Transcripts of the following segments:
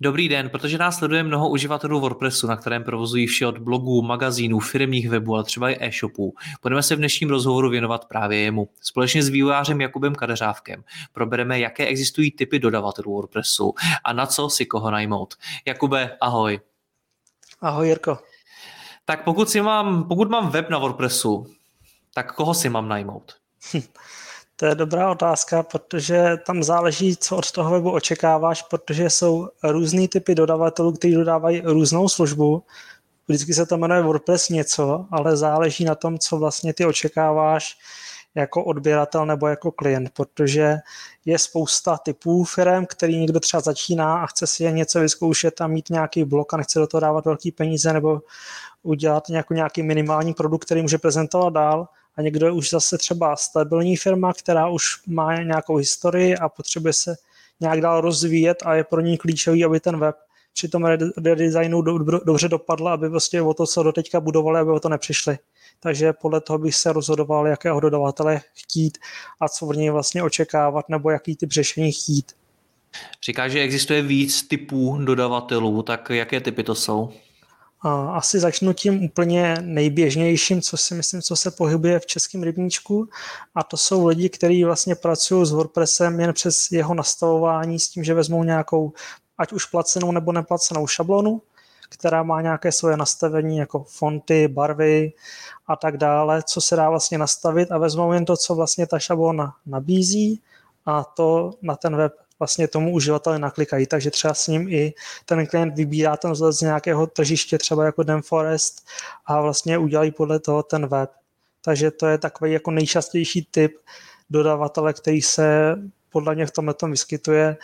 Dobrý den, protože nás sleduje mnoho uživatelů WordPressu, na kterém provozují vše od blogů, magazínů, firmních webů, ale třeba i e-shopů. Budeme se v dnešním rozhovoru věnovat právě jemu. Společně s vývojářem Jakubem Kadeřávkem probereme, jaké existují typy dodavatelů WordPressu a na co si koho najmout. Jakube, ahoj. Ahoj Jirko. Tak pokud, si mám, pokud mám web na WordPressu, tak koho si mám najmout? To je dobrá otázka, protože tam záleží, co od toho webu očekáváš, protože jsou různý typy dodavatelů, kteří dodávají různou službu. Vždycky se to jmenuje WordPress něco, ale záleží na tom, co vlastně ty očekáváš jako odběratel nebo jako klient, protože je spousta typů firm, který někdo třeba začíná a chce si je něco vyzkoušet a mít nějaký blok a nechce do toho dávat velký peníze nebo udělat nějaký, nějaký minimální produkt, který může prezentovat dál a někdo je už zase třeba stabilní firma, která už má nějakou historii a potřebuje se nějak dál rozvíjet a je pro ní klíčový, aby ten web při tom redesignu dobře dopadl, aby vlastně o to, co do teďka budovali, aby o to nepřišli. Takže podle toho bych se rozhodoval, jakého dodavatele chtít a co v něj vlastně očekávat, nebo jaký typ řešení chtít. Říká, že existuje víc typů dodavatelů, tak jaké typy to jsou? A asi začnu tím úplně nejběžnějším, co si myslím, co se pohybuje v českém rybníčku. A to jsou lidi, kteří vlastně pracují s WordPressem jen přes jeho nastavování s tím, že vezmou nějakou ať už placenou nebo neplacenou šablonu, která má nějaké svoje nastavení jako fonty, barvy a tak dále, co se dá vlastně nastavit a vezmou jen to, co vlastně ta šablona nabízí a to na ten web vlastně tomu uživateli naklikají, takže třeba s ním i ten klient vybírá ten vzhled z nějakého tržiště, třeba jako Demforest a vlastně udělají podle toho ten web. Takže to je takový jako nejčastější typ dodavatele, který se podle mě v tomhle tom vyskytuje.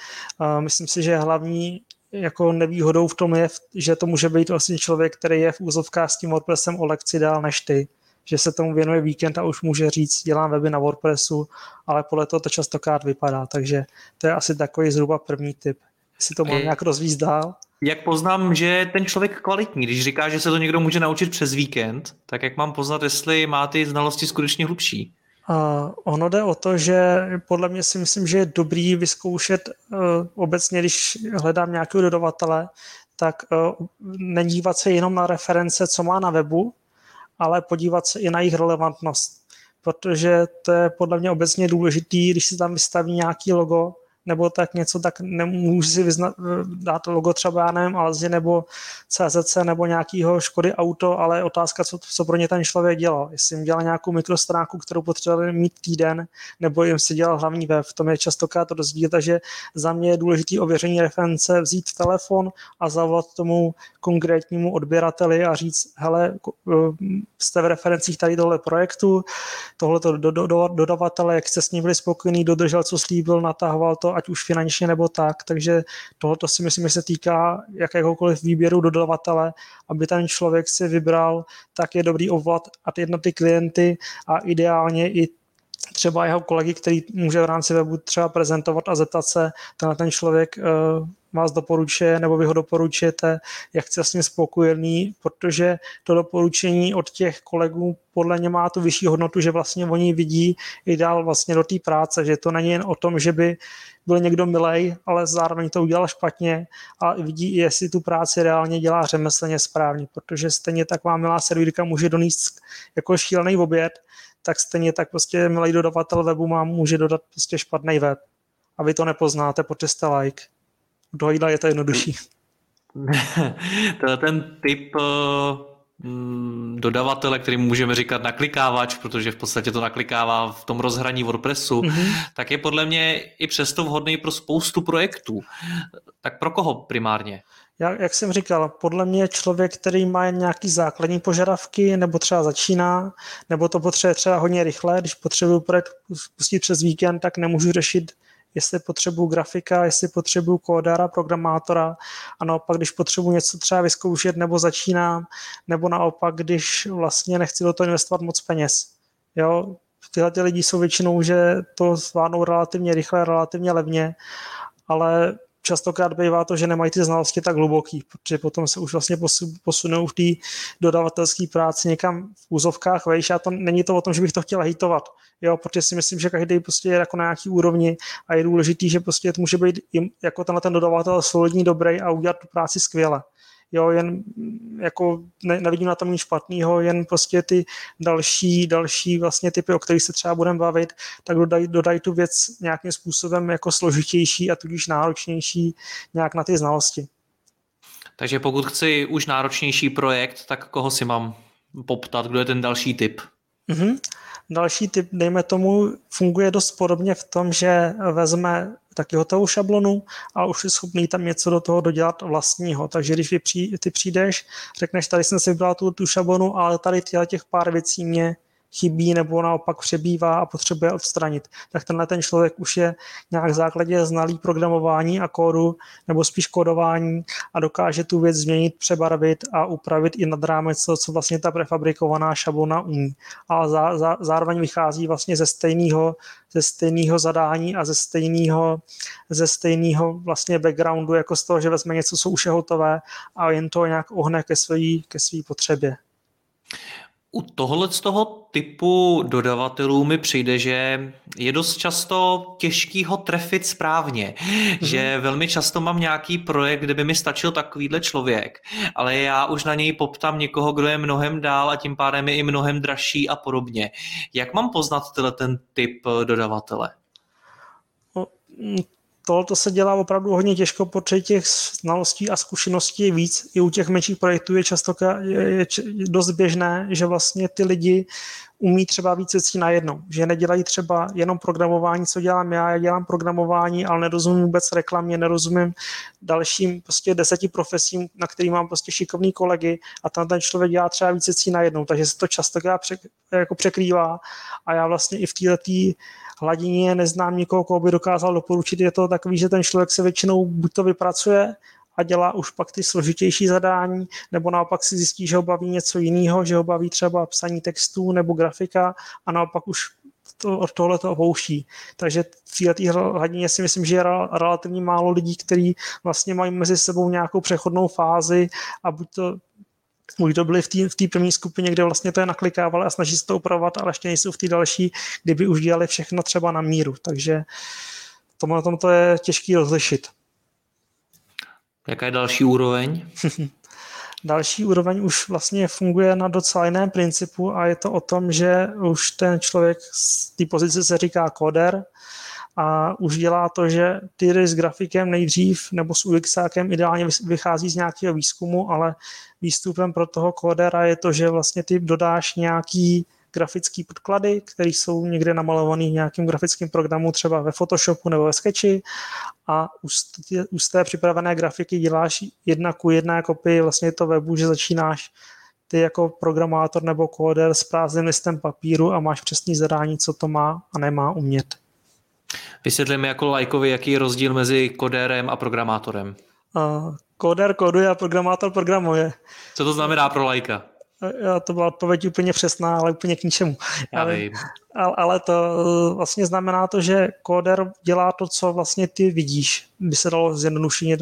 Myslím si, že hlavní jako nevýhodou v tom je, že to může být vlastně člověk, který je v úzovkách s tím WordPressem o lekci dál než ty že se tomu věnuje víkend a už může říct, dělám weby na WordPressu, ale podle toho to častokrát vypadá, takže to je asi takový zhruba první typ. Jestli to mám nějak rozvízt dál. Jak poznám, že je ten člověk kvalitní? Když říká, že se to někdo může naučit přes víkend, tak jak mám poznat, jestli má ty znalosti skutečně hlubší? Uh, ono jde o to, že podle mě si myslím, že je dobrý vyzkoušet uh, obecně, když hledám nějakého dodavatele, tak uh, nedívat se jenom na reference, co má na webu, ale podívat se i na jejich relevantnost, protože to je podle mě obecně důležitý, když se tam vystaví nějaký logo, nebo tak něco, tak nemůžu si vyzna, dát logo třeba, já nevím, Alzi nebo CZC nebo nějakýho Škody auto, ale otázka, co, co pro ně ten člověk dělal. Jestli jim dělal nějakou mikrostránku, kterou potřebovali mít týden, nebo jim si dělal hlavní web. V tom je častokrát to rozdíl, takže za mě je důležité ověření reference, vzít telefon a zavolat tomu konkrétnímu odběrateli a říct, hele, jste v referencích tady tohle projektu, tohle do, do, do, dodavatele, jak jste s ním byli spokojení, dodržel, co slíbil, natahoval to, ať už finančně nebo tak, takže tohoto si myslím, že se týká jakéhokoliv výběru dodavatele, aby ten člověk si vybral, tak je dobrý ovlat a ty ty klienty a ideálně i třeba jeho kolegy, který může v rámci webu třeba prezentovat a zeptat se, tenhle ten člověk uh, vás doporučuje, nebo vy ho doporučujete, jak jste s ním spokojený, protože to doporučení od těch kolegů podle mě má tu vyšší hodnotu, že vlastně oni vidí i dál vlastně do té práce, že to není jen o tom, že by byl někdo milej, ale zároveň to udělal špatně a vidí, jestli tu práci reálně dělá řemeslně správně, protože stejně tak vám milá servírka může donést jako šílený oběd, tak stejně tak prostě milý dodavatel webu má může dodat prostě špatný web. A vy to nepoznáte, protože jste like. Do jídla je to jednodušší. Ten typ uh, mm, dodavatele, který můžeme říkat naklikávač, protože v podstatě to naklikává v tom rozhraní WordPressu, mm-hmm. tak je podle mě i přesto vhodný pro spoustu projektů. Tak pro koho primárně? Já, jak jsem říkal, podle mě člověk, který má nějaký základní požadavky, nebo třeba začíná, nebo to potřebuje třeba hodně rychle, když potřebuji projekt pustit přes víkend, tak nemůžu řešit jestli potřebuju grafika, jestli potřebuju kódara, programátora a naopak, když potřebuji něco třeba vyzkoušet nebo začínám, nebo naopak, když vlastně nechci do toho investovat moc peněz. Jo, tyhle ty lidi jsou většinou, že to zvládnou relativně rychle, relativně levně, ale častokrát bývá to, že nemají ty znalosti tak hluboký, protože potom se už vlastně posunou v té dodavatelské práci někam v úzovkách vejš. A to není to o tom, že bych to chtěl hejtovat, jo, protože si myslím, že každý prostě je jako na nějaký úrovni a je důležitý, že prostě může být jako tenhle ten dodavatel solidní, dobrý a udělat tu práci skvěle jo, jen jako ne, nevidím na tom nic špatného, jen prostě ty další, další vlastně typy, o kterých se třeba budeme bavit, tak dodají dodaj tu věc nějakým způsobem jako složitější a tudíž náročnější nějak na ty znalosti. Takže pokud chci už náročnější projekt, tak koho si mám poptat, kdo je ten další typ? Mm-hmm. Další typ, dejme tomu, funguje dost podobně v tom, že vezme taky hotovou šablonu a už je schopný tam něco do toho dodělat vlastního. Takže když ty přijdeš, řekneš, tady jsem si vybral tu, tu šablonu, ale tady těch pár věcí mě chybí nebo naopak přebývá a potřebuje odstranit, tak tenhle ten člověk už je nějak v základě znalý programování a kódu nebo spíš kódování a dokáže tu věc změnit, přebarvit a upravit i nad rámec co vlastně ta prefabrikovaná šablona umí. A zá, zá, zároveň vychází vlastně ze stejného ze stejného zadání a ze stejného, ze stejného vlastně backgroundu, jako z toho, že vezme něco, co už je hotové a jen to nějak ohne ke své ke svý potřebě. U tohle z toho typu dodavatelů mi přijde, že je dost často těžký ho trefit správně, mm-hmm. že velmi často mám nějaký projekt, kde by mi stačil takovýhle člověk, ale já už na něj poptám někoho, kdo je mnohem dál a tím pádem je i mnohem dražší a podobně. Jak mám poznat tenhle ten typ dodavatele? Tohle se dělá opravdu hodně těžko, protože těch znalostí a zkušeností je víc. I u těch menších projektů je často je, dost běžné, že vlastně ty lidi umí třeba víc věcí najednou. Že nedělají třeba jenom programování, co dělám já, já dělám programování, ale nerozumím vůbec reklamě, nerozumím dalším prostě deseti profesím, na který mám prostě šikovný kolegy a tam ten člověk dělá třeba víc věcí najednou, takže se to často jako překrývá a já vlastně i v této hladině neznám nikoho, koho by dokázal doporučit. Je to takový, že ten člověk se většinou buď to vypracuje a dělá už pak ty složitější zadání, nebo naopak si zjistí, že ho baví něco jiného, že ho baví třeba psaní textů nebo grafika a naopak už to, od tohle to opouští. Takže v této hladině si myslím, že je relativně málo lidí, kteří vlastně mají mezi sebou nějakou přechodnou fázi a buď to už to byli v té první skupině, kde vlastně to je naklikávali a snaží se to upravovat, ale ještě nejsou v té další, kdyby už dělali všechno třeba na míru. Takže tomu na tom to je těžký rozlišit. Jaká je další úroveň? další úroveň už vlastně funguje na docela jiném principu a je to o tom, že už ten člověk z té pozice se říká koder, a už dělá to, že ty s grafikem nejdřív nebo s UXákem ideálně vychází z nějakého výzkumu, ale výstupem pro toho kódera je to, že vlastně ty dodáš nějaký grafický podklady, které jsou někde namalované v nějakém grafickém programu, třeba ve Photoshopu nebo ve Sketchi a z té připravené grafiky děláš jedna ku jedna kopii vlastně to webu, že začínáš ty jako programátor nebo kóder s prázdným listem papíru a máš přesný zadání, co to má a nemá umět. Vysvětlíme jako lajkovi, jaký je rozdíl mezi kodérem a programátorem. Uh, kóder koduje a programátor programuje. Co to znamená pro lajka? Já, to byla odpověď úplně přesná, ale úplně k ničemu. Já ale, vím. Ale, ale to e, vlastně znamená to, že kóder dělá to, co vlastně ty vidíš, by se dalo zjednodušeně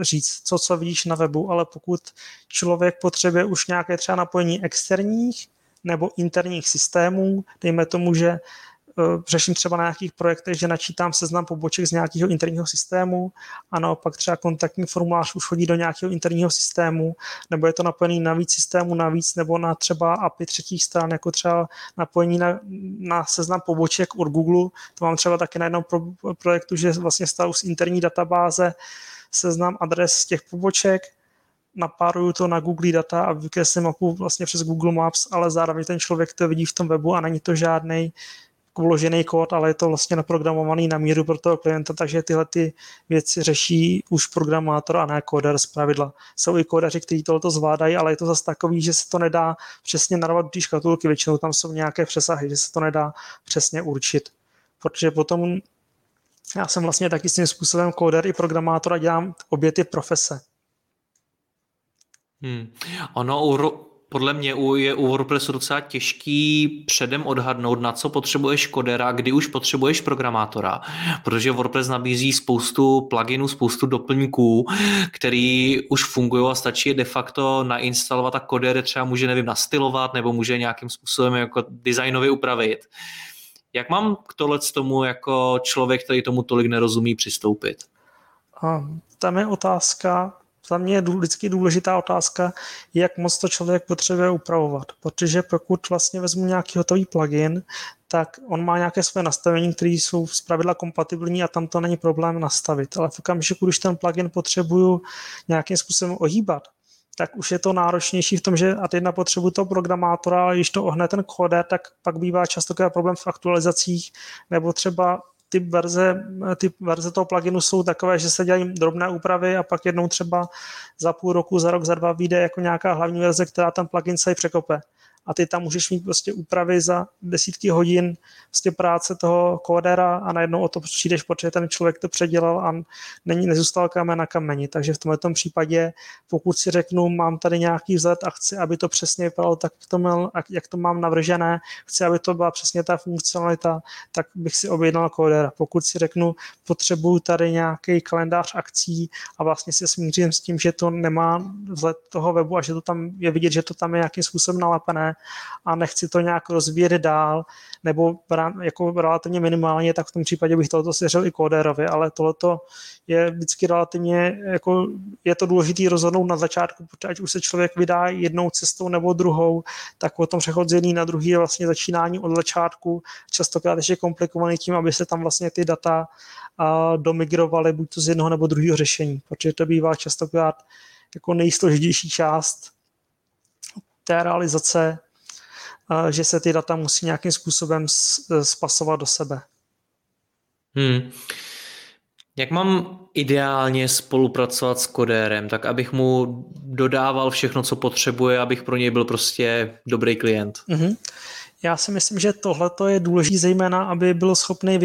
říct, co, co vidíš na webu, ale pokud člověk potřebuje už nějaké třeba napojení externích nebo interních systémů, dejme tomu, že Eh, řeším třeba na nějakých projektech, že načítám seznam poboček z nějakého interního systému a naopak třeba kontaktní formulář už chodí do nějakého interního systému, nebo je to napojený na víc systémů navíc, nebo na třeba API třetích stran, jako třeba napojení na, na seznam poboček od Google. To mám třeba taky na jednom pro, projektu, že vlastně stavu z interní databáze seznam adres těch poboček napáruju to na Google data a vykreslím mapu vlastně přes Google Maps, ale zároveň ten člověk to vidí v tom webu a není to žádný vložený kód, ale je to vlastně naprogramovaný na míru pro toho klienta, takže tyhle ty věci řeší už programátor a ne kóder z pravidla. Jsou i kódeři, kteří tohoto zvládají, ale je to zase takový, že se to nedá přesně narvat do té škatulky, většinou tam jsou nějaké přesahy, že se to nedá přesně určit. Protože potom já jsem vlastně taky s tím způsobem kóder i programátor a dělám obě ty profese. Hmm. Ono u, podle mě je u WordPressu docela těžký předem odhadnout, na co potřebuješ kodera, kdy už potřebuješ programátora, protože WordPress nabízí spoustu pluginů, spoustu doplňků, který už fungují a stačí je de facto nainstalovat a koder třeba může, nevím, nastylovat nebo může nějakým způsobem jako designově upravit. Jak mám k tohle tomu jako člověk, který tomu tolik nerozumí, přistoupit? Tam je otázka, za mě je vždycky důležitá otázka, jak moc to člověk potřebuje upravovat. Protože pokud vlastně vezmu nějaký hotový plugin, tak on má nějaké své nastavení, které jsou z pravidla kompatibilní a tam to není problém nastavit. Ale v okamžiku, když ten plugin potřebuju nějakým způsobem ohýbat, tak už je to náročnější v tom, že a teď na potřebu toho programátora, když to ohne ten kóder, tak pak bývá často problém v aktualizacích, nebo třeba ty verze, ty verze toho pluginu jsou takové, že se dělají drobné úpravy a pak jednou třeba za půl roku, za rok, za dva vyjde jako nějaká hlavní verze, která ten plugin se překope a ty tam můžeš mít prostě úpravy za desítky hodin prostě práce toho kódera a najednou o to přijdeš, protože ten člověk to předělal a není, nezůstal kamen na kameni. Takže v tomto případě, pokud si řeknu, mám tady nějaký vzhled a chci, aby to přesně vypadalo tak, jak to, měl, jak to mám navržené, chci, aby to byla přesně ta funkcionalita, tak bych si objednal kódera. Pokud si řeknu, potřebuju tady nějaký kalendář akcí a vlastně se smířím s tím, že to nemá vzhled toho webu a že to tam je vidět, že to tam je nějakým způsobem nalepené, a nechci to nějak rozvíjet dál, nebo jako relativně minimálně, tak v tom případě bych tohoto svěřil i kóderovi, ale tohleto je vždycky relativně, jako je to důležitý rozhodnout na začátku, protože ať už se člověk vydá jednou cestou nebo druhou, tak o tom přechod z jedný na druhý vlastně začínání od začátku, častokrát ještě komplikovaný tím, aby se tam vlastně ty data domigrovaly buď to z jednoho nebo druhého řešení, protože to bývá častokrát jako nejsložitější část té realizace že se ty data musí nějakým způsobem spasovat do sebe. Hmm. Jak mám ideálně spolupracovat s kodérem, tak abych mu dodával všechno, co potřebuje, abych pro něj byl prostě dobrý klient? Mm-hmm. Já si myslím, že tohle je důležité zejména, aby byl schopný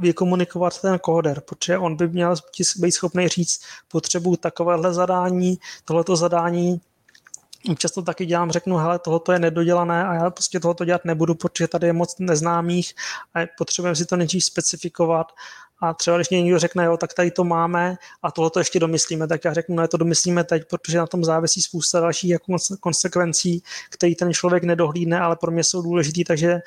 vykomunikovat ten kóder, protože on by měl být schopný říct, potřebuji takovéhle zadání, tohleto zadání často taky dělám, řeknu, hele, tohoto je nedodělané a já prostě tohoto dělat nebudu, protože tady je moc neznámých a potřebujeme si to nejdřív specifikovat. A třeba když někdo řekne, jo, tak tady to máme a tohle to ještě domyslíme, tak já řeknu, ne, to domyslíme teď, protože na tom závisí spousta dalších jako konsekvencí, který ten člověk nedohlídne, ale pro mě jsou důležitý, takže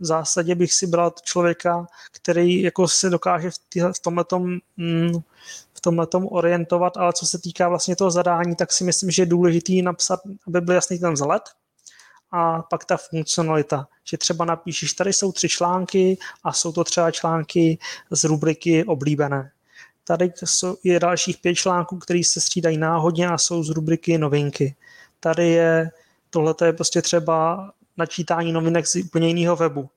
v zásadě bych si bral člověka, který jako se dokáže v, v tomhletom mm, tomhle tomu orientovat, ale co se týká vlastně toho zadání, tak si myslím, že je důležitý napsat, aby byl jasný ten vzhled a pak ta funkcionalita, že třeba napíšeš, tady jsou tři články a jsou to třeba články z rubriky oblíbené. Tady je dalších pět článků, které se střídají náhodně a jsou z rubriky novinky. Tady je, tohle je prostě třeba načítání novinek z úplně jiného webu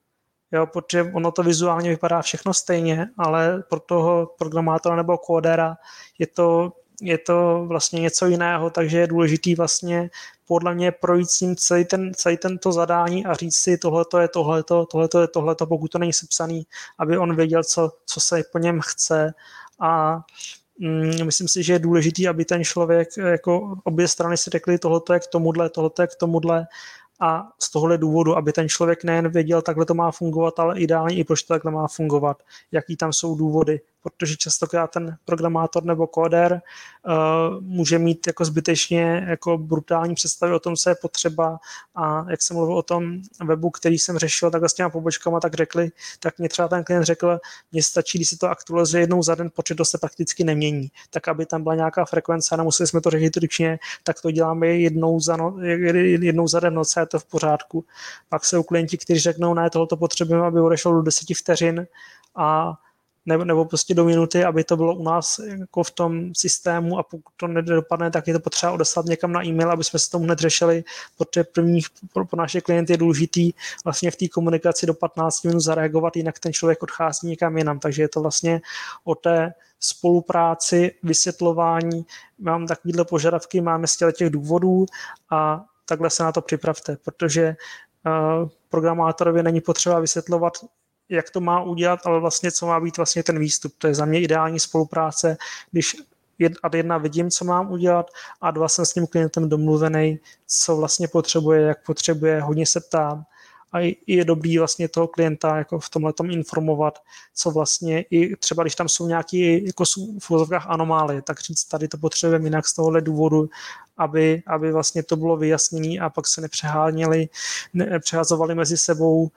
jo, protože ono to vizuálně vypadá všechno stejně, ale pro toho programátora nebo kódera je to, je to vlastně něco jiného, takže je důležitý vlastně podle mě projít s ním celý, ten, celý tento zadání a říct si tohleto je tohleto, tohleto je tohleto, pokud to není sepsaný, aby on věděl, co, co se po něm chce. A mm, myslím si, že je důležitý, aby ten člověk, jako obě strany si řekli, tohleto je k tomuhle, tohleto je k tomuhle a z tohohle důvodu, aby ten člověk nejen věděl, takhle to má fungovat, ale ideálně i proč to takhle má fungovat, jaký tam jsou důvody, protože častokrát ten programátor nebo kóder uh, může mít jako zbytečně jako brutální představy o tom, co je potřeba. A jak jsem mluvil o tom webu, který jsem řešil takhle s těma pobočkama, tak řekli, tak mě třeba ten klient řekl, mně stačí, když si to aktualizuje jednou za den, protože to se prakticky nemění, tak aby tam byla nějaká frekvence a nemuseli jsme to řešit ručně, tak to děláme jednou za, no, jednou za den noc a je to v pořádku. Pak jsou klienti, kteří řeknou, ne, tohle potřebujeme, aby odešlo do deseti vteřin. A nebo, nebo prostě do minuty, aby to bylo u nás jako v tom systému a pokud to nedopadne, tak je to potřeba odeslat někam na e-mail, aby jsme se tomu nedřešili, protože první pro, pro naše klienty je důležitý vlastně v té komunikaci do 15 minut zareagovat, jinak ten člověk odchází někam jinam, takže je to vlastně o té spolupráci, vysvětlování, mám takovýhle požadavky, máme z těch důvodů a takhle se na to připravte, protože uh, programátorovi není potřeba vysvětlovat jak to má udělat, ale vlastně co má být vlastně ten výstup. To je za mě ideální spolupráce, když ad jedna vidím, co mám udělat a dva jsem s tím klientem domluvený, co vlastně potřebuje, jak potřebuje, hodně se ptám a je dobrý vlastně toho klienta jako v tomhle informovat, co vlastně i třeba, když tam jsou nějaké jako v úzovkách anomálie, tak říct, tady to potřebujeme jinak z tohohle důvodu, aby, aby vlastně to bylo vyjasněné a pak se nepřeháněli, nepřehazovali mezi sebou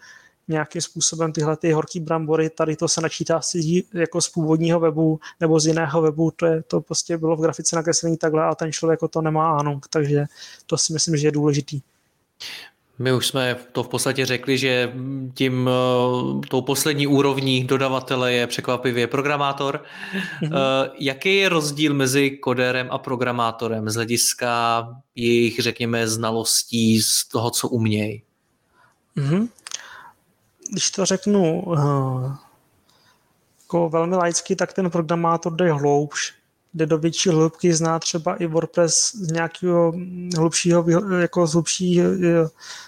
nějakým způsobem tyhle ty horký brambory, tady to se načítá si jako z původního webu nebo z jiného webu, to, je, to prostě bylo v grafice nakreslené takhle a ten člověk o to nemá Anong, takže to si myslím, že je důležitý. My už jsme to v podstatě řekli, že tím eh, tou poslední úrovní dodavatele je překvapivě programátor. Mm-hmm. Jaký je rozdíl mezi kodérem a programátorem z hlediska jejich, řekněme, znalostí z toho, co umějí? Mm-hmm když to řeknu uh, jako velmi laicky, tak ten programátor jde hloubš, jde do větší hloubky, zná třeba i WordPress z nějakého hlubšího, jako z hlubší,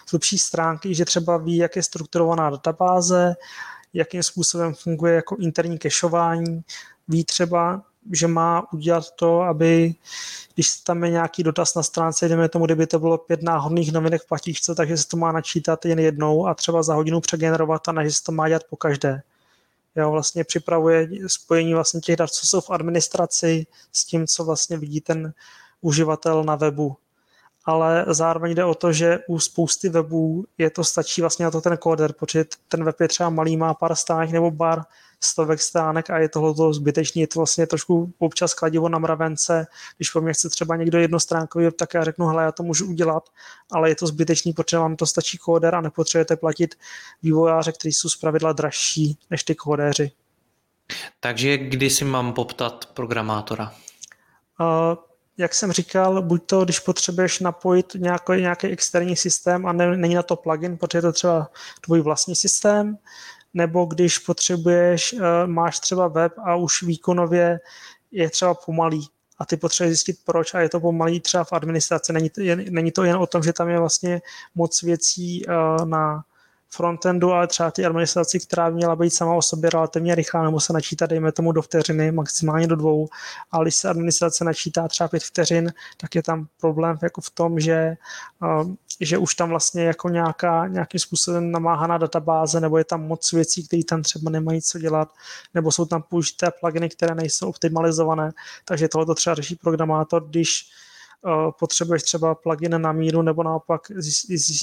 z hlubší stránky, že třeba ví, jak je strukturovaná databáze, jakým způsobem funguje jako interní kešování, ví třeba, že má udělat to, aby když tam je nějaký dotaz na stránce, jdeme tomu, kdyby to bylo pět náhodných novinek v platíčce, takže se to má načítat jen jednou a třeba za hodinu přegenerovat a ne, že se to má dělat po každé. Jo, vlastně připravuje spojení vlastně těch dat, co jsou v administraci s tím, co vlastně vidí ten uživatel na webu. Ale zároveň jde o to, že u spousty webů je to stačí vlastně na to ten kóder, protože ten web je třeba malý, má pár stránek nebo pár stovek stránek a je tohle zbytečný, je to vlastně trošku občas kladivo na mravence, když po mně chce třeba někdo jednostránkový web, tak já řeknu, hele, já to můžu udělat, ale je to zbytečný, protože vám to stačí kóder a nepotřebujete platit vývojáře, kteří jsou zpravidla dražší než ty kódéři. Takže kdy si mám poptat programátora? Uh, jak jsem říkal, buď to, když potřebuješ napojit nějaký, nějaký externí systém a ne, není na to plugin, protože je to třeba tvůj vlastní systém, nebo když potřebuješ, eh, máš třeba web a už výkonově je třeba pomalý a ty potřebuješ zjistit proč a je to pomalý třeba v administraci. Není to jen, není to jen o tom, že tam je vlastně moc věcí eh, na frontendu, ale třeba ty administraci, která měla být sama o sobě relativně rychlá, nebo se načítá, dejme tomu, do vteřiny, maximálně do dvou, ale když se administrace načítá třeba pět vteřin, tak je tam problém jako v tom, že, uh, že už tam vlastně jako nějaká, nějakým způsobem namáhaná databáze, nebo je tam moc věcí, které tam třeba nemají co dělat, nebo jsou tam použité pluginy, které nejsou optimalizované, takže tohle to třeba řeší programátor, když potřebuješ třeba plugin na míru nebo naopak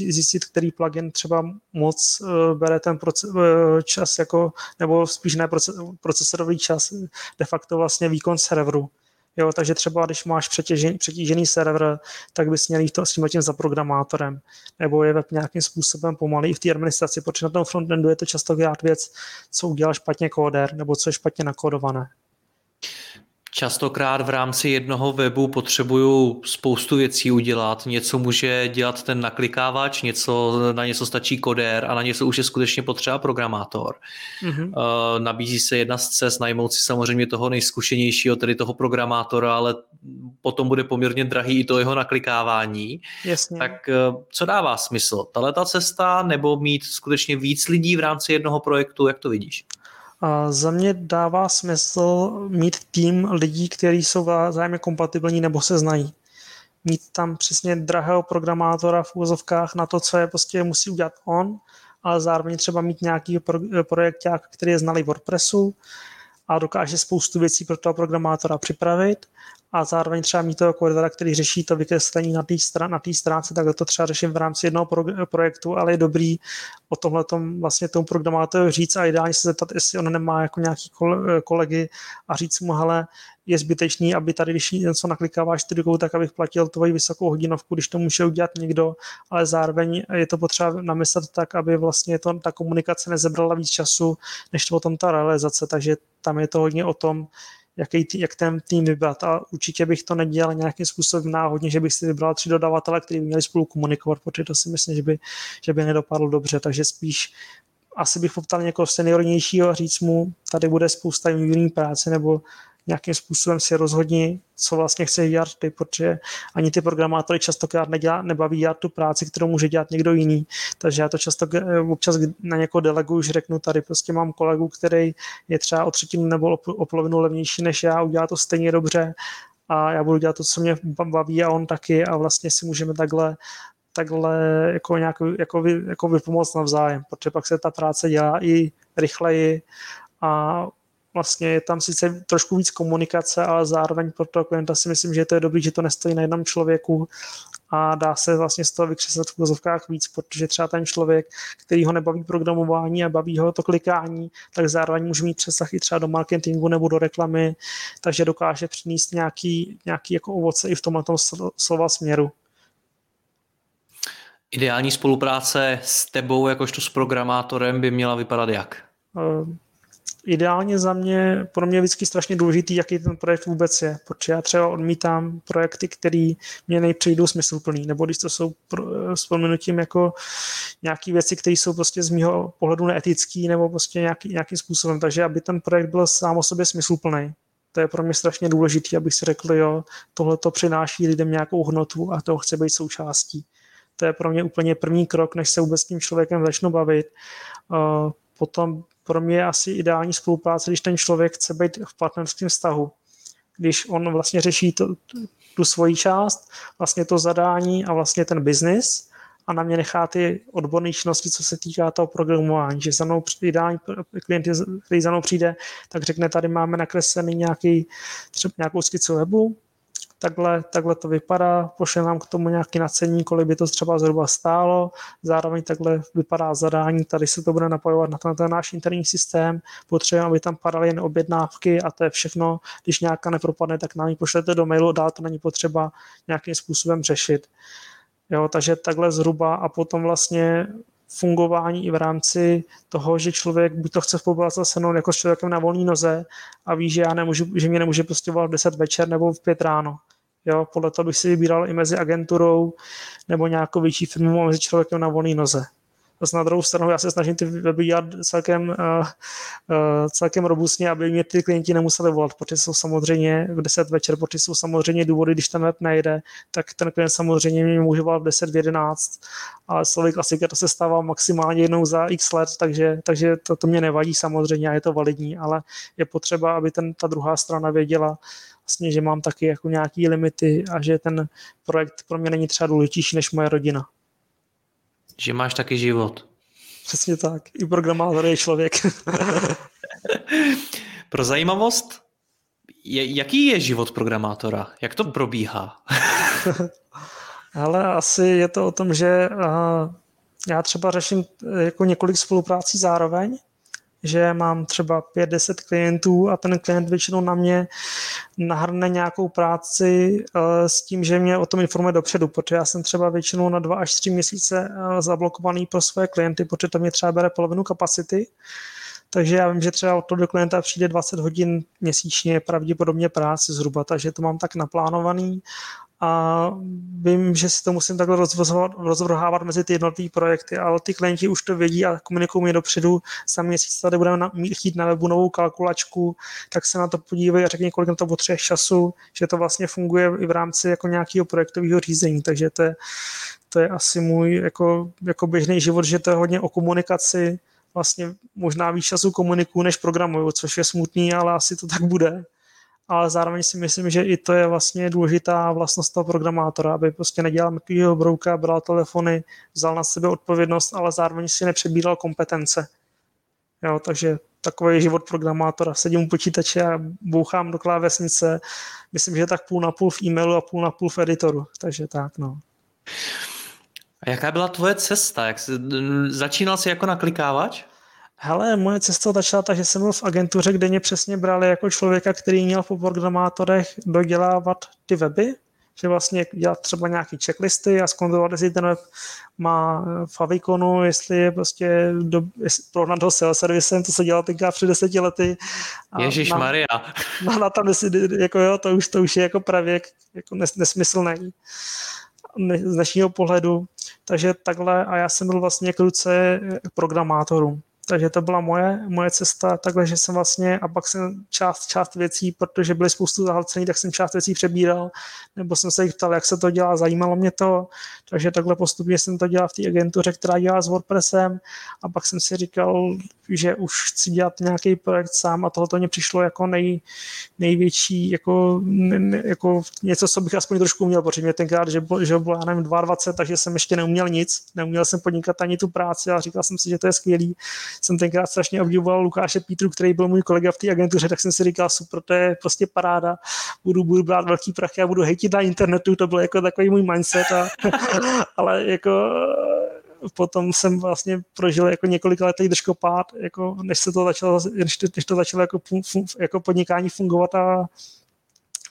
zjistit, který plugin třeba moc eh, bere ten eh, čas jako, nebo spíš ne procesorový čas, de facto vlastně výkon serveru. Jo, takže třeba když máš přetěžený, přetížený server, tak bys měl jít to s tím, tím za programátorem. Nebo je web nějakým způsobem pomalý v té administraci, protože na tom frontendu je to často věc, co udělal špatně kóder, nebo co je špatně nakódované. Častokrát v rámci jednoho webu potřebuju spoustu věcí udělat. Něco může dělat ten naklikávač, něco, na něco stačí kodér a na něco už je skutečně potřeba programátor. Mm-hmm. Uh, nabízí se jedna z cest najmout si samozřejmě toho nejzkušenějšího, tedy toho programátora, ale potom bude poměrně drahý i to jeho naklikávání. Jasně. Tak uh, co dává smysl? Tahle ta cesta nebo mít skutečně víc lidí v rámci jednoho projektu? Jak to vidíš? A za mě dává smysl mít tým lidí, kteří jsou vzájemně kompatibilní nebo se znají. Mít tam přesně drahého programátora v úzovkách na to, co je prostě musí udělat on, ale zároveň třeba mít nějaký pro, projekták, který je znalý WordPressu a dokáže spoustu věcí pro toho programátora připravit a zároveň třeba mít toho koordinatora, který řeší to vykreslení na té stran, na stránce, tak to třeba řeším v rámci jednoho pro, projektu, ale je dobrý o tomhle vlastně tomu programátorovi říct a ideálně se zeptat, jestli on nemá jako nějaký kolegy a říct mu, hele, je zbytečný, aby tady, když něco naklikáváš ty rukou, tak abych platil tvoji vysokou hodinovku, když to může udělat někdo, ale zároveň je to potřeba namyslet tak, aby vlastně to, ta komunikace nezebrala víc času, než to potom ta realizace, takže tam je to hodně o tom, jaký tý, jak ten tým vybrat. A určitě bych to nedělal nějakým způsobem náhodně, že bych si vybral tři dodavatele, kteří by měli spolu komunikovat, protože to si myslím, že by, že by nedopadlo dobře. Takže spíš asi bych poptal někoho seniornějšího a říct mu, tady bude spousta jiný práce, nebo nějakým způsobem si rozhodni, co vlastně chce dělat ty, protože ani ty programátory častokrát nedělá, nebaví dělat tu práci, kterou může dělat někdo jiný. Takže já to často občas na někoho deleguju, že řeknu, tady prostě mám kolegu, který je třeba o třetinu nebo o polovinu levnější než já, udělá to stejně dobře a já budu dělat to, co mě baví a on taky a vlastně si můžeme takhle takhle jako nějak jako, vy, jako vypomoct navzájem, protože pak se ta práce dělá i rychleji a vlastně je tam sice trošku víc komunikace, ale zároveň pro toho klienta si myslím, že to je dobrý, že to nestojí na jednom člověku a dá se vlastně z toho vykřesat v vozovkách víc, protože třeba ten člověk, který ho nebaví programování a baví ho to klikání, tak zároveň může mít přesah i třeba do marketingu nebo do reklamy, takže dokáže přinést nějaký, nějaký jako ovoce i v tomhle slova směru. Ideální spolupráce s tebou jakožto s programátorem by měla vypadat jak? Ehm, ideálně za mě, pro mě je vždycky strašně důležitý, jaký ten projekt vůbec je, protože já třeba odmítám projekty, které mě nejpřejdou smysluplný, nebo když to jsou s pomenutím jako nějaké věci, které jsou prostě z mého pohledu neetický, nebo prostě nějaký, nějakým způsobem, takže aby ten projekt byl sám o sobě smysluplný. To je pro mě strašně důležité, abych si řekl, jo, tohle to přináší lidem nějakou hodnotu a toho chce být součástí. To je pro mě úplně první krok, než se vůbec s tím člověkem začnu bavit. Uh, potom pro mě je asi ideální spolupráce, když ten člověk chce být v partnerském vztahu. Když on vlastně řeší to, tu svoji část, vlastně to zadání a vlastně ten biznis a na mě nechá ty odborné činnosti, co se týká toho programování, že za mnou ideální klient, který za mnou přijde, tak řekne, tady máme nakreslený nějaký, třeba nějakou skicu webu, takhle, takhle to vypadá, pošle nám k tomu nějaký nacení, kolik by to třeba zhruba stálo, zároveň takhle vypadá zadání, tady se to bude napojovat na ten, ten náš interní systém, potřebujeme, aby tam padaly jen objednávky a to je všechno, když nějaká nepropadne, tak nám ji pošlete do mailu, dál to není potřeba nějakým způsobem řešit. Jo, takže takhle zhruba. A potom vlastně fungování i v rámci toho, že člověk buď to chce spolupracovat se mnou jako s člověkem na volné noze a ví, že já nemůžu, že mě nemůže prostě volat v 10 večer nebo v 5 ráno. Jo, podle toho bych si vybíral i mezi agenturou nebo nějakou větší firmou a mezi člověkem na volné noze. Zase na druhou stranu já se snažím ty weby dělat celkem, uh, uh, celkem robustně, aby mě ty klienti nemuseli volat, protože jsou samozřejmě v 10 večer, protože jsou samozřejmě důvody, když ten web nejde, tak ten klient samozřejmě mě může volat v 10, v 11, ale slovy klasika to se stává maximálně jednou za x let, takže, takže to, to mě nevadí samozřejmě a je to validní, ale je potřeba, aby ten, ta druhá strana věděla, vlastně, že mám taky jako nějaký limity a že ten projekt pro mě není třeba důležitější než moje rodina. Že máš taky život. Přesně tak. I programátor je člověk. Pro zajímavost, je, jaký je život programátora? Jak to probíhá? Ale asi je to o tom, že uh, já třeba řeším jako několik spoluprácí zároveň že mám třeba 5-10 klientů a ten klient většinou na mě nahrne nějakou práci eh, s tím, že mě o tom informuje dopředu, protože já jsem třeba většinou na 2 až 3 měsíce eh, zablokovaný pro své klienty, protože to mě třeba bere polovinu kapacity, takže já vím, že třeba od toho klienta přijde 20 hodin měsíčně pravděpodobně práce zhruba, takže to mám tak naplánovaný a vím, že si to musím takhle rozvrhávat mezi ty jednotlivé projekty, ale ty klienti už to vědí a komunikují mi dopředu. Za měsíc tady budeme na, chtít na webu novou kalkulačku, tak se na to podívej a řekni, kolik na to potřebuješ času, že to vlastně funguje i v rámci jako nějakého projektového řízení, takže to je, to je asi můj jako, jako běžný život, že to je hodně o komunikaci, vlastně možná víc času komunikuju, než programuju, což je smutný, ale asi to tak bude ale zároveň si myslím, že i to je vlastně důležitá vlastnost toho programátora, aby prostě nedělal mrtvýho brouka, bral telefony, vzal na sebe odpovědnost, ale zároveň si nepřebíral kompetence. Jo, takže takový život programátora. Sedím u počítače a bouchám do klávesnice. Myslím, že tak půl na půl v e-mailu a půl na půl v editoru. Takže tak, no. A jaká byla tvoje cesta? Jak jsi, začínal jsi jako naklikávač? Hele, moje cesta začala tak, že jsem byl v agentuře, kde mě přesně brali jako člověka, který měl po programátorech dodělávat ty weby, že vlastně dělat třeba nějaký checklisty a zkontrolovat, jestli ten web má faviconu, jestli je prostě do, prohnat ho SEO servisem, to se dělalo tenkrát před deseti lety. Ježíš Maria. Na, na tam, jestli, jako jo, to už, to už je jako pravěk jako nes, nesmyslný z dnešního pohledu. Takže takhle a já jsem byl vlastně k ruce programátorům. Takže to byla moje, moje cesta, takhle, že jsem vlastně, a pak jsem část, část věcí, protože byly spoustu zahlcení, tak jsem část věcí přebíral, nebo jsem se jich ptal, jak se to dělá, zajímalo mě to, takže takhle postupně jsem to dělal v té agentuře, která dělá s WordPressem. A pak jsem si říkal, že už chci dělat nějaký projekt sám a tohle mě přišlo jako nej, největší, jako, ne, jako něco, co bych aspoň trošku uměl, protože mě tenkrát, že, že bylo, já nevím, 22, takže jsem ještě neuměl nic, neuměl jsem podnikat ani tu práci a říkal jsem si, že to je skvělý. Jsem tenkrát strašně obdivoval Lukáše Pítru, který byl můj kolega v té agentuře, tak jsem si říkal, super, to je prostě paráda, budu, budu brát velký prachy a budu hejtit na internetu, to byl jako takový můj mindset, a, ale jako potom jsem vlastně prožil jako několik letý držkopát, jako než se to začalo, než to, než to začalo jako, jako podnikání fungovat a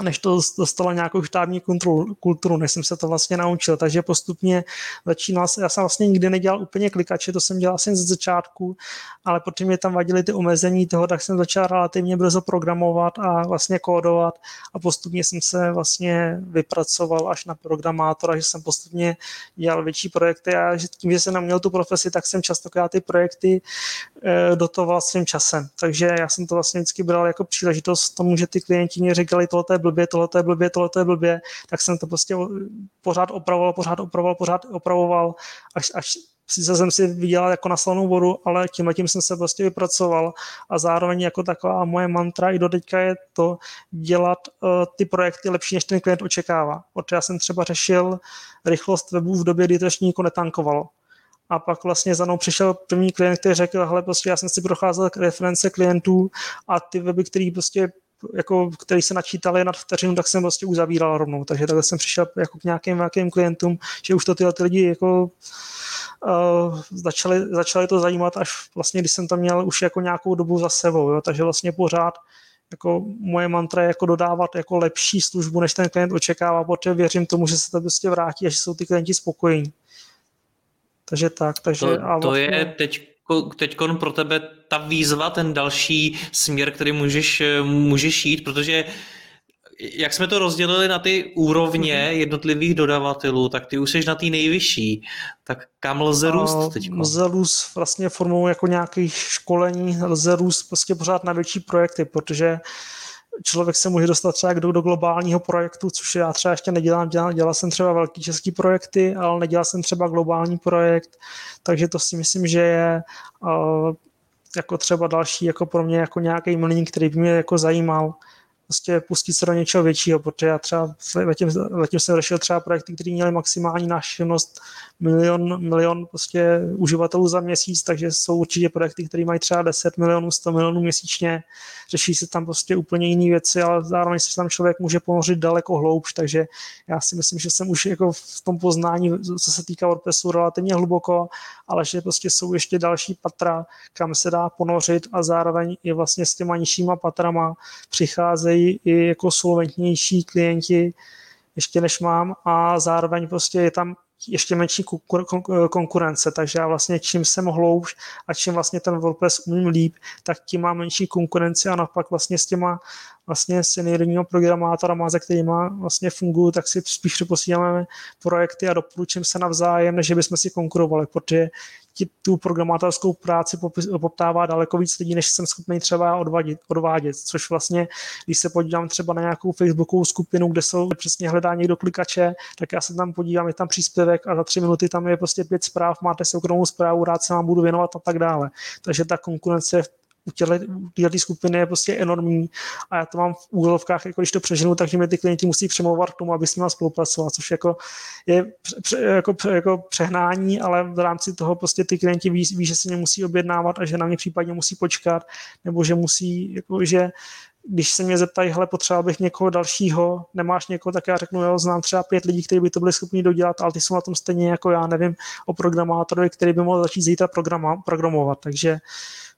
než to dostalo nějakou štábní kulturu, kulturu, než jsem se to vlastně naučil. Takže postupně začínal se, já jsem vlastně nikdy nedělal úplně klikače, to jsem dělal asi ze začátku, ale protože mě tam vadily ty omezení toho, tak jsem začal relativně brzo programovat a vlastně kódovat a postupně jsem se vlastně vypracoval až na programátora, že jsem postupně dělal větší projekty a že tím, že jsem neměl tu profesi, tak jsem častokrát ty projekty e, dotoval svým časem. Takže já jsem to vlastně vždycky bral jako příležitost tomu, že ty klienti mě říkali, tohle je blbě, tohle je blbě, tohle je blbě, tak jsem to prostě pořád opravoval, pořád opravoval, pořád opravoval, až, až sice jsem si vydělal jako na slanou vodu, ale tím tím jsem se prostě vypracoval a zároveň jako taková moje mantra i do teďka je to dělat uh, ty projekty lepší, než ten klient očekává. Protože já jsem třeba řešil rychlost webu v době, kdy to ještě nikdo netankovalo. A pak vlastně za mnou přišel první klient, který řekl, hele, prostě já jsem si procházel reference klientů a ty weby, které prostě jako, který se načítali nad vteřinu, tak jsem vlastně uzavíral rovnou. Takže takhle jsem přišel jako k nějakým velkým klientům, že už to tyhle ty lidi jako uh, začali, začali to zajímat, až vlastně, když jsem tam měl už jako nějakou dobu za sebou. Jo? Takže vlastně pořád jako moje mantra je jako dodávat jako lepší službu, než ten klient očekává, protože věřím tomu, že se to prostě vrátí a že jsou ty klienti spokojení. Takže tak. Takže to, a vlastně... to je teď teď pro tebe ta výzva, ten další směr, který můžeš, můžeš jít, protože jak jsme to rozdělili na ty úrovně mhm. jednotlivých dodavatelů, tak ty už jsi na té nejvyšší. Tak kam lze růst teď? Lze růst vlastně formou jako nějakých školení, lze růst prostě pořád na větší projekty, protože uh, člověk se může dostat třeba do, do globálního projektu, což já třeba ještě nedělám. Dělal, dělal jsem třeba velký český projekty, ale nedělal jsem třeba globální projekt, takže to si myslím, že je uh, jako třeba další jako pro mě jako nějaký milník, který by mě jako zajímal prostě pustit se do něčeho většího, protože já třeba letím, letím jsem řešil třeba projekty, které měly maximální návštěvnost milion, milion prostě uživatelů za měsíc, takže jsou určitě projekty, které mají třeba 10 milionů, 100 milionů měsíčně, řeší se tam prostě úplně jiné věci, ale zároveň se tam člověk může ponořit daleko hloubš, takže já si myslím, že jsem už jako v tom poznání, co se týká WordPressu, relativně hluboko, ale že prostě jsou ještě další patra, kam se dá ponořit a zároveň i vlastně s těma nižšíma patrama přicházejí i jako solventnější klienti, ještě než mám a zároveň prostě je tam ještě menší konkurence, takže já vlastně čím jsem hloubš a čím vlastně ten WordPress umím líp, tak tím má menší konkurenci a naopak vlastně s těma vlastně seniorního programátora, se kterými vlastně fungují, tak si spíš přeposíláme projekty a doporučím se navzájem, než bychom si konkurovali, protože ti tu programátorskou práci poptává daleko víc lidí, než jsem schopný třeba odvadit, odvádět, což vlastně, když se podívám třeba na nějakou facebookovou skupinu, kde jsou přesně hledá někdo klikače, tak já se tam podívám, je tam příspěvek a za tři minuty tam je prostě pět zpráv, máte soukromou zprávu, rád se vám budu věnovat a tak dále. Takže ta konkurence je této skupiny je prostě enormní a já to mám v úhlovkách, jako když to přeženu, takže mě ty klienti musí přemlouvat k tomu, aby s nimi spolupracoval, což jako je pře, jako, jako přehnání, ale v rámci toho prostě ty klienti ví, ví, že se mě musí objednávat a že na mě případně musí počkat, nebo že musí, jako, že když se mě zeptají, hele, potřeboval bych někoho dalšího, nemáš někoho, tak já řeknu, jo, znám třeba pět lidí, kteří by to byli schopni dodělat, ale ty jsou na tom stejně jako já, nevím o programátorovi, který by mohl začít zítra programovat, takže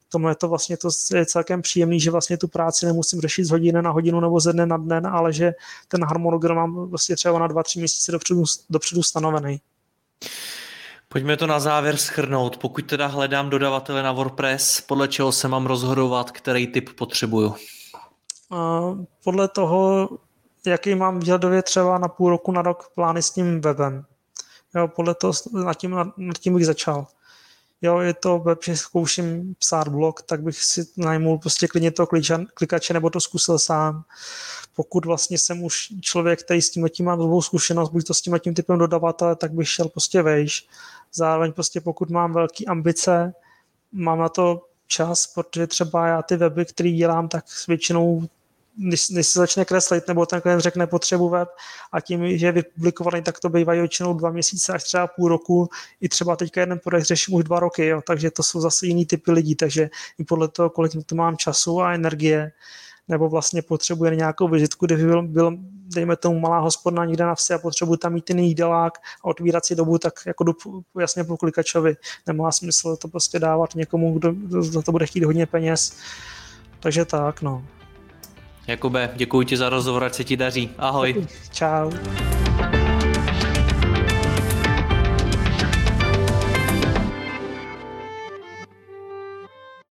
tomu je to vlastně to je celkem příjemný, že vlastně tu práci nemusím řešit z hodiny na hodinu nebo ze dne na den, ale že ten harmonogram mám vlastně třeba na dva, tři měsíce dopředu, dopředu stanovený. Pojďme to na závěr schrnout. Pokud teda hledám dodavatele na WordPress, podle čeho se mám rozhodovat, který typ potřebuju? podle toho, jaký mám výhledově třeba na půl roku, na rok plány s tím webem. Jo, podle toho nad tím, nad tím bych začal. Jo, je to že zkouším psát blog, tak bych si najmul prostě klidně to klikače nebo to zkusil sám. Pokud vlastně jsem už člověk, který s tím tím má dlouhou zkušenost, buď to s tím tím typem dodavatele, tak bych šel prostě vejš. Zároveň prostě pokud mám velké ambice, mám na to čas, protože třeba já ty weby, které dělám, tak většinou když, když se začne kreslit, nebo ten klient řekne potřebu web a tím, že je vypublikovaný, tak to bývají většinou dva měsíce až třeba půl roku. I třeba teďka jeden projekt řeším už dva roky, jo, takže to jsou zase jiný typy lidí, takže i podle toho, kolik to mám času a energie, nebo vlastně potřebuje nějakou vizitku, kde by byl, byl dejme tomu malá hospodna někde na vsi a potřebuji tam mít ten jídelák a otvírací dobu, tak jako jdu jasně po klikačovi. Nemá smysl to prostě dávat někomu, kdo za to bude chtít hodně peněz. Takže tak, no. Jakube, děkuji ti za rozhovor, ať se ti daří. Ahoj. Čau.